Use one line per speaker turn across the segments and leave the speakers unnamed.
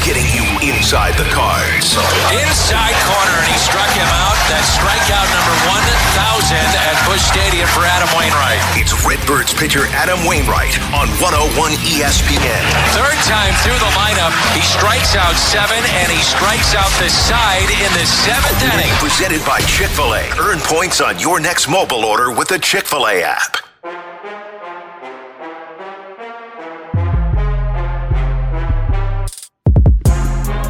Getting you inside the cards.
Inside corner, and he struck him out. That's strikeout number 1,000 at Busch Stadium for Adam Wainwright.
It's Redbirds pitcher Adam Wainwright on 101 ESPN.
Third time through the lineup, he strikes out seven, and he strikes out the side in the seventh inning.
Presented by Chick fil A. Earn points on your next mobile order with the Chick fil A app.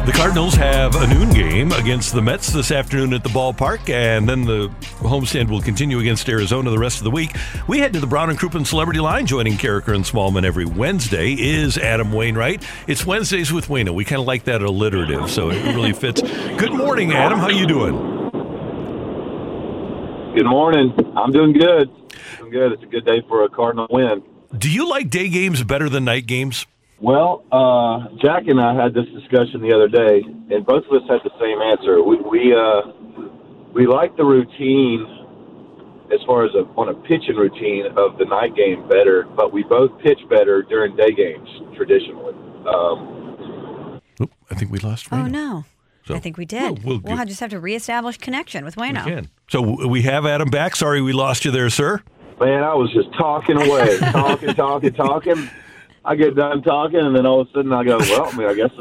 The Cardinals have a noon game against the Mets this afternoon at the ballpark, and then the homestand will continue against Arizona the rest of the week. We head to the Brown and Crouppen Celebrity Line. Joining Karraker and Smallman every Wednesday is Adam Wainwright. It's Wednesdays with Wayno. We kind of like that alliterative, so it really fits. Good morning, Adam. How you doing?
Good morning. I'm doing good. I'm good. It's a good day for a Cardinal win.
Do you like day games better than night games?
Well, uh, Jack and I had this discussion the other day, and both of us had the same answer. We we uh, we like the routine as far as a, on a pitching routine of the night game better, but we both pitch better during day games traditionally. Um,
Oop, I think we lost.
Oh no.
So,
I think we did.
we'll-
We'll,
we'll
just have to reestablish connection with
We
Wayno.
can. So we have Adam back. Sorry we lost you there, sir.
man, I was just talking away, talking, talking, talking. I get done talking, and then all of a sudden I go, well, I mean, I guess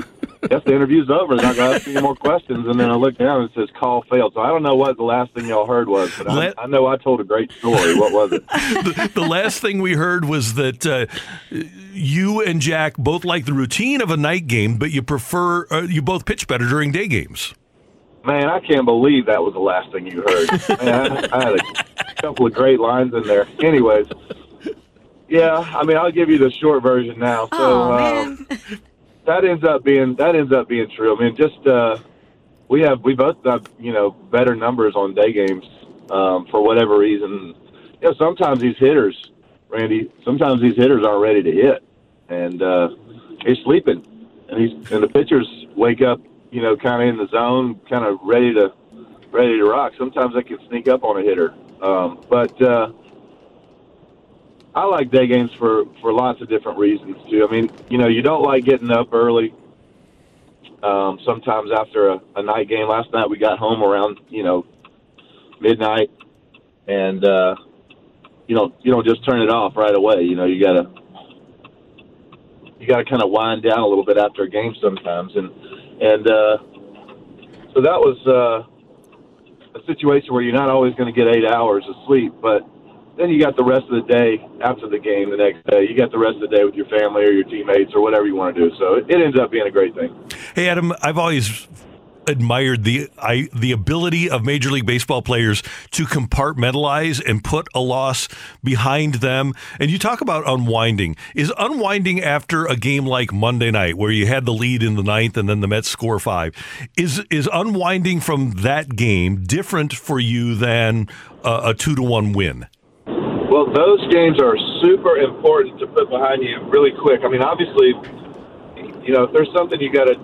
I guess the interview's over. Not going to ask any more questions. And then I look down and it says call failed. So I don't know what the last thing y'all heard was, but
Let-
I, I know I told a great story. What was it?
the, the last thing we heard was that uh, you and Jack both like the routine of a night game, but you prefer uh, you both pitch better during day games.
Man, I can't believe that was the last thing you heard. Man, I, I had a couple of great lines in there. Anyways, yeah, I mean, I'll give you the short version now. So
Oh,
um, that ends up being that ends up being true. I mean, just uh, we have we both have you know better numbers on day games um, for whatever reason. You know, sometimes these hitters, Randy, sometimes these hitters aren't ready to hit, and uh, he's sleeping, and he's and the pitchers wake up, you know, kind of in the zone, kind of ready to ready to rock. Sometimes they can sneak up on a hitter, um, but. Uh, I like day games for for lots of different reasons too. I mean, you know, you don't like getting up early. Um, sometimes after a, a night game. Last night we got home around you know midnight, and uh, you know you don't just turn it off right away. You know, you gotta you gotta kind of wind down a little bit after a game sometimes, and and uh, so that was uh, a situation where you're not always going to get eight hours of sleep, but then you got the rest of the day after the game the next day. You got the rest of the day with your family or your teammates or whatever you want to do. So it, it ends up being a great thing.
Hey, Adam, I've always admired the I, the ability of Major League Baseball players to compartmentalize and put a loss behind them. And you talk about unwinding. Is unwinding after a game like Monday night, where you had the lead in the ninth and then the Mets score five, is is unwinding from that game different for you than a, a two to one win?
Well, those games are super important to put behind you really quick. I mean, obviously, you know, if there's something you got to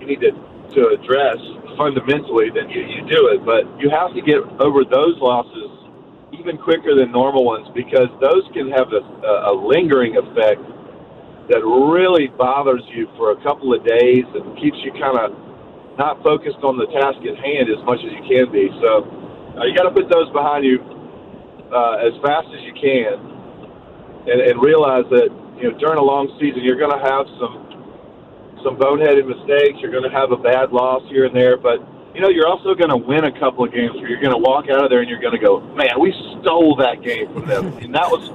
you need to to address fundamentally, then you, you do it. But you have to get over those losses even quicker than normal ones because those can have a, a lingering effect that really bothers you for a couple of days and keeps you kind of not focused on the task at hand as much as you can be. So uh, you got to put those behind you uh, as fast as you can, and, and realize that you know during a long season you're going to have some some boneheaded mistakes. You're going to have a bad loss here and there, but you know you're also going to win a couple of games where you're going to walk out of there and you're going to go, man, we stole that game from them, and that was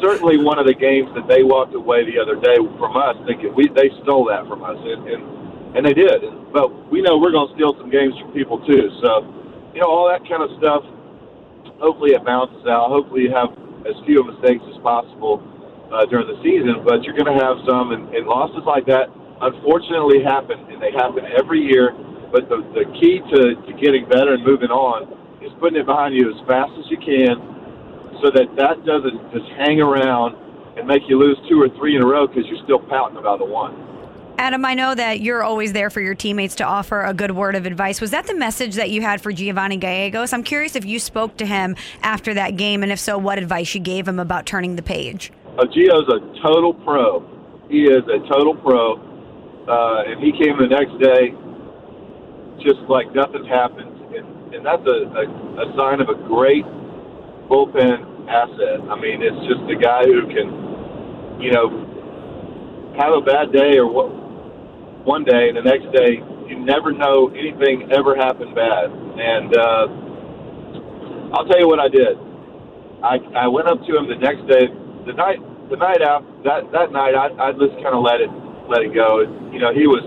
certainly one of the games that they walked away the other day from us thinking we they stole that from us, and and, and they did. But we know we're going to steal some games from people too. So, you know, all that kind of stuff. Hopefully, it balances out. Hopefully, you have as few mistakes as possible uh, during the season. But you're going to have some, and, and losses like that unfortunately happen, and they happen every year. But the the key to, to getting better and moving on is putting it behind you as fast as you can so that that doesn't just hang around and make you lose two or three in a row because you're still pouting about the one.
Adam, I know that you're always there for your teammates to offer a good word of advice. Was that the message that you had for Giovanny Gallegos? I'm curious if you spoke to him after that game, and if so, what advice you gave him about turning the page.
Uh, Gio's a total pro. He is a total pro. Uh, and he came the next day just like nothing happened. And, and that's a, a, a sign of a great bullpen asset. I mean, it's just a guy who can, you know, have a bad day or what, one day, and the next day you never know anything ever happened bad. And uh, I'll tell you what I did. I I went up to him the next day, the night the night out that that night I I just kind of let it let it go. You know, he was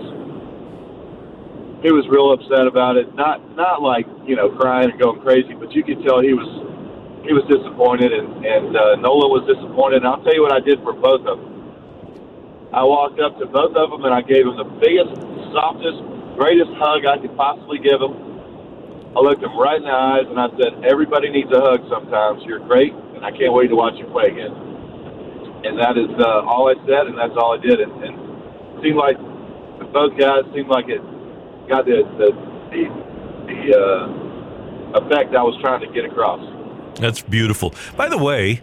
he was real upset about it. Not not like you know crying and going crazy, but you could tell he was he was disappointed, and and uh, Nolan was disappointed. And I'll tell you what I did for both of them. I walked up to both of them and I gave them the biggest, softest, greatest hug I could possibly give them. I looked them right in the eyes and I said, "Everybody needs a hug sometimes. You're great, and I can't wait to watch you play again." And that is uh, all I said, and that's all I did. And, and it seemed like both guys seemed like it got the the the, the uh, effect I was trying to get across.
That's beautiful. By the way,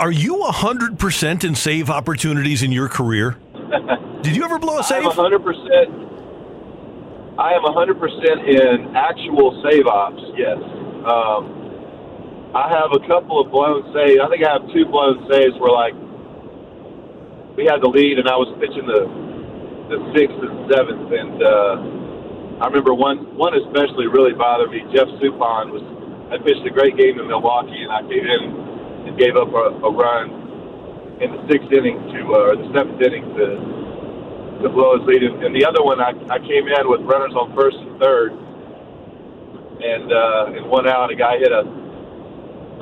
are you 100% in save opportunities in your career? Did you ever blow a
I'm
save?
100 percent. I am 100 percent in actual save ops. Yes. Um, I have a couple of blown saves. I think I have two blown saves where like we had the lead and I was pitching the the sixth and seventh, and uh, I remember one one especially really bothered me. Jeff Suppan was I pitched a great game in Milwaukee, and I came in and gave up a, a run in the sixth inning to uh, or the seventh inning to to blow his lead. And, the other one, I, I came in with runners on first and third, and uh, and one out. A guy hit a,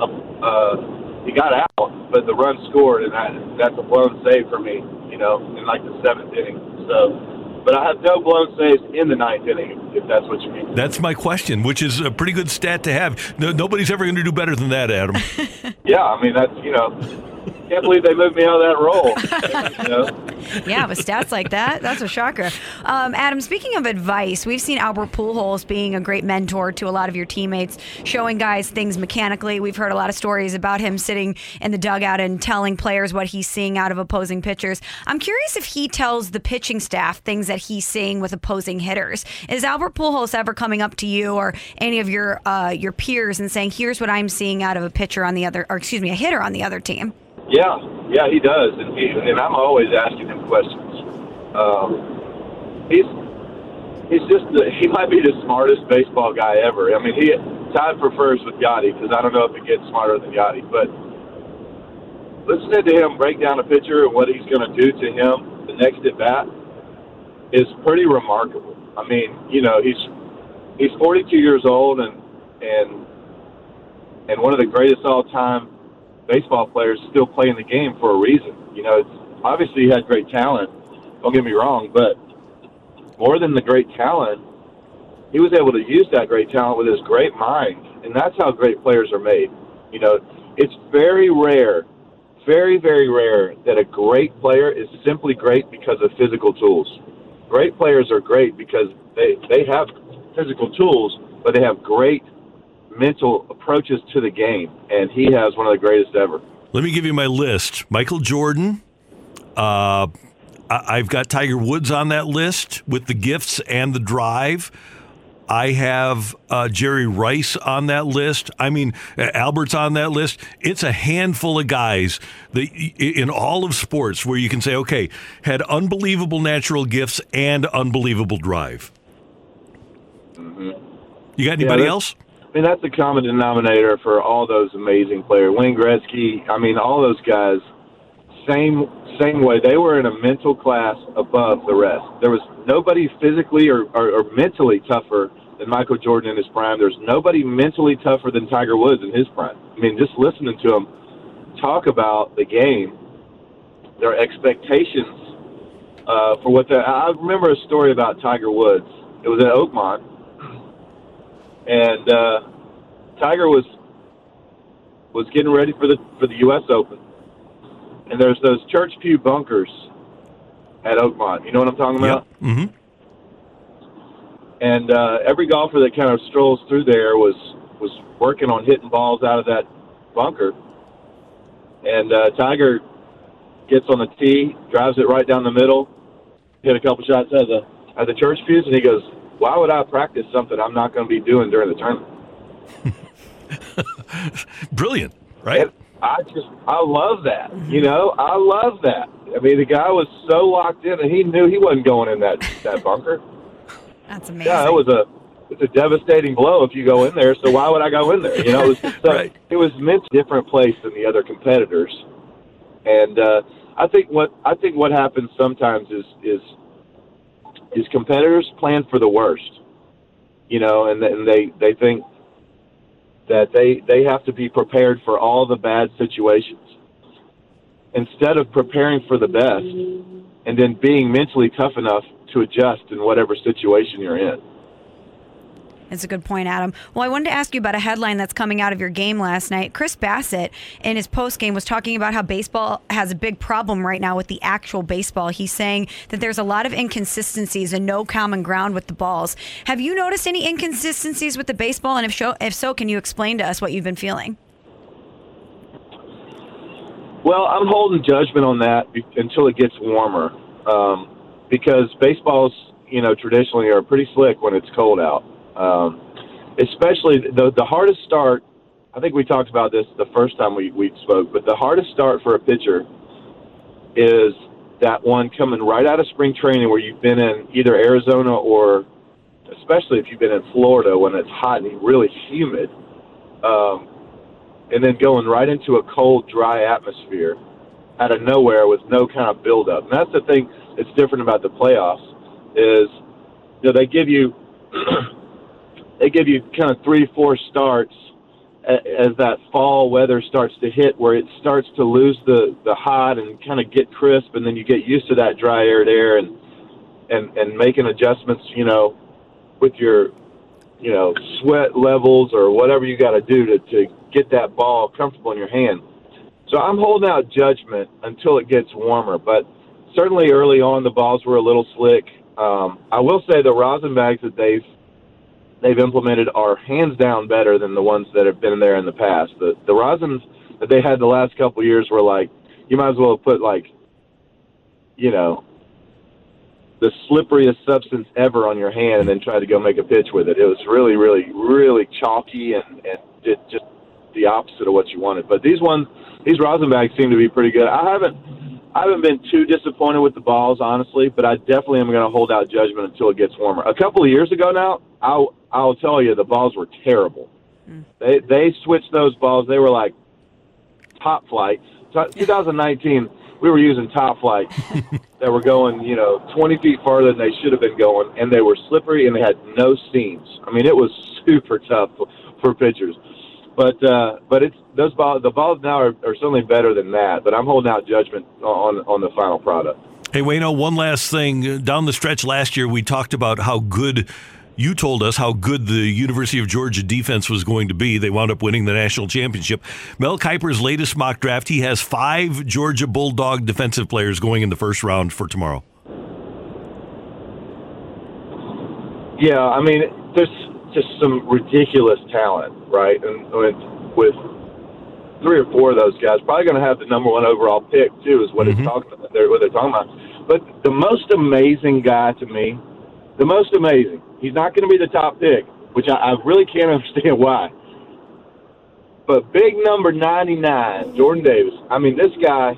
a uh, he got out, but the run scored, and I, that's a blown save for me. You know, in like the seventh inning. So, but I have no blown saves in the ninth inning, if that's what you mean.
That's my question, which is a pretty good stat to have. No, nobody's ever going to do better than that, Adam.
Yeah, I mean that's you know, can't believe they moved me out of that role.
Yeah, with stats like that, that's a shocker. Um, Adam, speaking of advice, we've seen Albert Pujols being a great mentor to a lot of your teammates, showing guys things mechanically. We've heard a lot of stories about him sitting in the dugout and telling players what he's seeing out of opposing pitchers. I'm curious if he tells the pitching staff things that he's seeing with opposing hitters. Is Albert Pujols ever coming up to you or any of your uh, your peers and saying, "Here's what I'm seeing out of a pitcher on the other, or excuse me, a hitter on the other team"?
Yeah, yeah, he does, and, he, and I'm always asking him questions. Um, he's he's just the, he might be the smartest baseball guy ever. I mean, he tied for first with Yadi because I don't know if it gets smarter than Yadi, but listening to him break down a pitcher and what he's going to do to him the next at bat is pretty remarkable. I mean, you know, he's he's 42 years old and and and one of the greatest all time baseball players still playing the game for a reason. You know, it's, obviously he had great talent. Don't get me wrong, but more than the great talent, he was able to use that great talent with his great mind, and that's how great players are made. You know, it's very rare, very very rare that a great player is simply great because of physical tools. Great players are great because they they have physical tools, but they have great mental approaches to the game, and he has one of the greatest ever.
Let me give you my list. Michael Jordan. Uh, I- I've got Tiger Woods on that list with the gifts and the drive. I have uh, Jerry Rice on that list. I mean, Albert's on that list. It's a handful of guys that in all of sports where you can say, okay, had unbelievable natural gifts and unbelievable drive. You got anybody
that-
else?
Mean, that's the common denominator for all those amazing players. Wayne Gretzky, I mean, all those guys, same same way. They were in a mental class above the rest. There was nobody physically or, or, or mentally tougher than Michael Jordan in his prime. There's nobody mentally tougher than Tiger Woods in his prime. I mean, just listening to him talk about the game, their expectations uh, for what the. I remember a story about Tiger Woods. It was at Oakmont, and uh, Tiger was was getting ready for the for the U.S. Open, and there's those church pew bunkers at Oakmont. You know what I'm talking about? Yep.
Mm-hmm.
And uh, every golfer that kind of strolls through there was was working on hitting balls out of that bunker. And uh, Tiger gets on the tee, drives it right down the middle, hit a couple shots at the at the church pews, and he goes, "Why would I practice something I'm not going to be doing during the tournament?"
Brilliant, right?
And I just I love that. You know, I love that. I mean, the guy was so locked in, and he knew he wasn't going in that that bunker.
That's amazing.
Yeah, it was a it's a devastating blow if you go in there. So why would I go in there? You know, it was, so
Right.
it was meant a different place than the other competitors. And uh, I think what I think what happens sometimes is is is competitors plan for the worst. You know, and, and they they think that they they have to be prepared for all the bad situations instead of preparing for the best and then being mentally tough enough to adjust in whatever situation you're in.
It's a good point, Adam. Well, I wanted to ask you about a headline that's coming out of your game last night. Chris Bassitt, in his post game, was talking about how baseball has a big problem right now with the actual baseball. He's saying that there's a lot of inconsistencies and no common ground with the balls. Have you noticed any inconsistencies with the baseball? And if so, if so, can you explain to us what you've been feeling?
Well, I'm holding judgment on that until it gets warmer, um, because baseballs, you know, traditionally are pretty slick when it's cold out. Um, especially the the hardest start. I think we talked about this the first time we we spoke, but the hardest start for a pitcher is that one coming right out of spring training where you've been in either Arizona or especially if you've been in Florida when it's hot and really humid. Um, and then going right into a cold, dry atmosphere out of nowhere with no kind of buildup. And that's the thing that's different about the playoffs is you know they give you they give you kind of three four starts as that fall weather starts to hit where it starts to lose the the hot and kind of get crisp and then you get used to that dry air air and and and making adjustments you know with your you know sweat levels or whatever you got to do to to get that ball comfortable in your hand. So I'm holding out judgment until it gets warmer but certainly early on the balls were a little slick. Um, I will say the rosin bags that they've they've implemented are hands down better than the ones that have been there in the past. The the rosins that they had the last couple years were like you might as well put like you know the slipperiest substance ever on your hand and then try to go make a pitch with it. It was really, really, really chalky and, and did just the opposite of what you wanted. But these ones, these rosin bags seem to be pretty good. I haven't, I haven't been too disappointed with the balls, honestly, but I definitely am going to hold out judgment until it gets warmer. A couple of years ago now, I'll, I'll tell you, the balls were terrible. Mm. They, they switched those balls. They were like top flights. T- 2019, we were using top flights that were going, you know, 20 feet farther than they should have been going, and they were slippery and they had no seams. I mean, it was super tough for, for pitchers. But uh, but it's those balls. The balls now are, are certainly better than that. But I'm holding out judgment on on the final product.
Hey, Wayno, one last thing. Down the stretch last year, we talked about how good. You told us how good the University of Georgia defense was going to be. They wound up winning the national championship. Mel Kiper's latest mock draft, he has five Georgia Bulldog defensive players going in the first round for tomorrow.
Yeah, I mean, there's just some ridiculous talent, right? And with, with three or four of those guys, probably going to have the number one overall pick too, is what it's mm-hmm. talking about. They're, what they're talking about. But the most amazing guy to me, the most amazing, he's not going to be the top pick, which I, I really can't understand why. But big number 99, Jordan Davis. I mean, this guy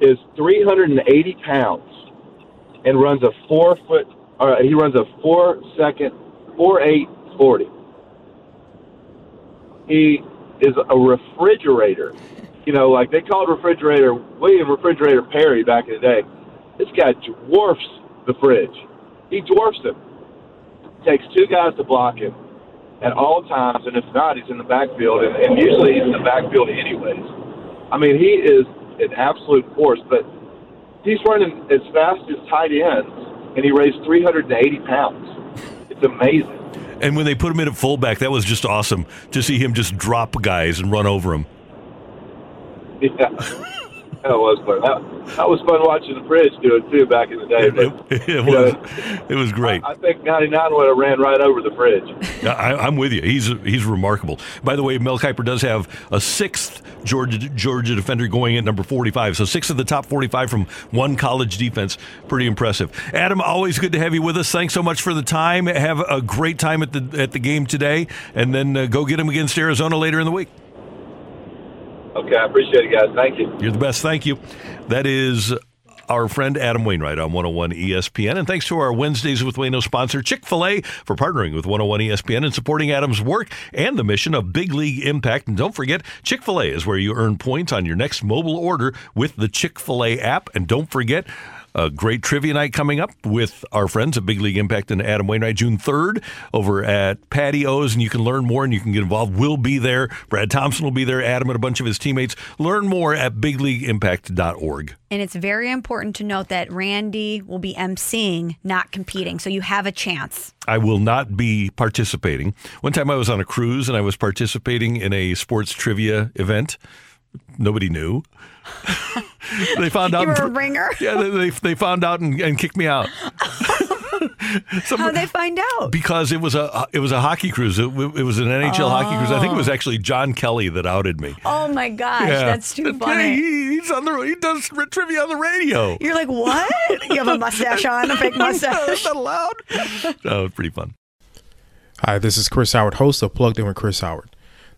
is 380 pounds and runs a four foot. Or he runs a four second, four eight forty. he is a refrigerator. You know, like they called refrigerator William Refrigerator Perry back in the day. This guy dwarfs the fridge. He dwarfs him. Takes two guys to block him at all times, and if not, he's in the backfield, and, and usually he's in the backfield anyways. I mean, he is an absolute force, but he's running as fast as tight ends, and he weighs 380 pounds. It's amazing.
And when they put him in at fullback, that was just awesome to see him just drop guys and run over them.
Yeah. That was fun. That, that was fun watching the Fridge do it too back in the day. But,
It
you
was,
know,
it was great.
I think 99 would have ran right over the Fridge.
Yeah, I, I'm with you. He's he's remarkable. By the way, Mel Kiper does have a sixth Georgia Georgia defender going at number 45. So six of the top 45 from one college defense. Pretty impressive. Adam, always good to have you with us. Thanks so much for the time. Have a great time at the at the game today, and then uh, go get him against Arizona later in the week.
Okay, I appreciate it, guys. Thank you.
You're the best. Thank you. That is our friend Adam Wainwright on 101 ESPN. And thanks to our Wednesdays with Wayno sponsor, Chick fil A, for partnering with 101 ESPN and supporting Adam's work and the mission of Big League Impact. And don't forget, Chick fil A is where you earn points on your next mobile order with the Chick fil A app. And don't forget, a great trivia night coming up with our friends at Big League Impact and Adam Wainwright June 3rd over at Patios. And you can learn more and you can get involved. We'll be there. Brad Thompson will be there. Adam and a bunch of his teammates. Learn more at bigleagueimpact.org.
And it's very important to note that Randy will be emceeing, not competing. So you have a chance.
I will not be participating. One time I was on a cruise and I was participating in a sports trivia event. Nobody knew. they found out.
You were a ringer?
Yeah, they, they, they found out and, and kicked me out. Some-
How'd they find out?
because it was a it was a hockey cruise. It, it was an NHL hockey cruise. I think it was oh. actually John Kelly that outed me.
Oh my gosh,
Yeah.
that's too funny.
he, he's on the he does trivia on the radio.
You're like, what? You have a mustache on, a fake mustache.
Is that allowed? Oh, it's pretty fun.
Hi, this is Chris Howard, host of Plugged In with Chris Howard.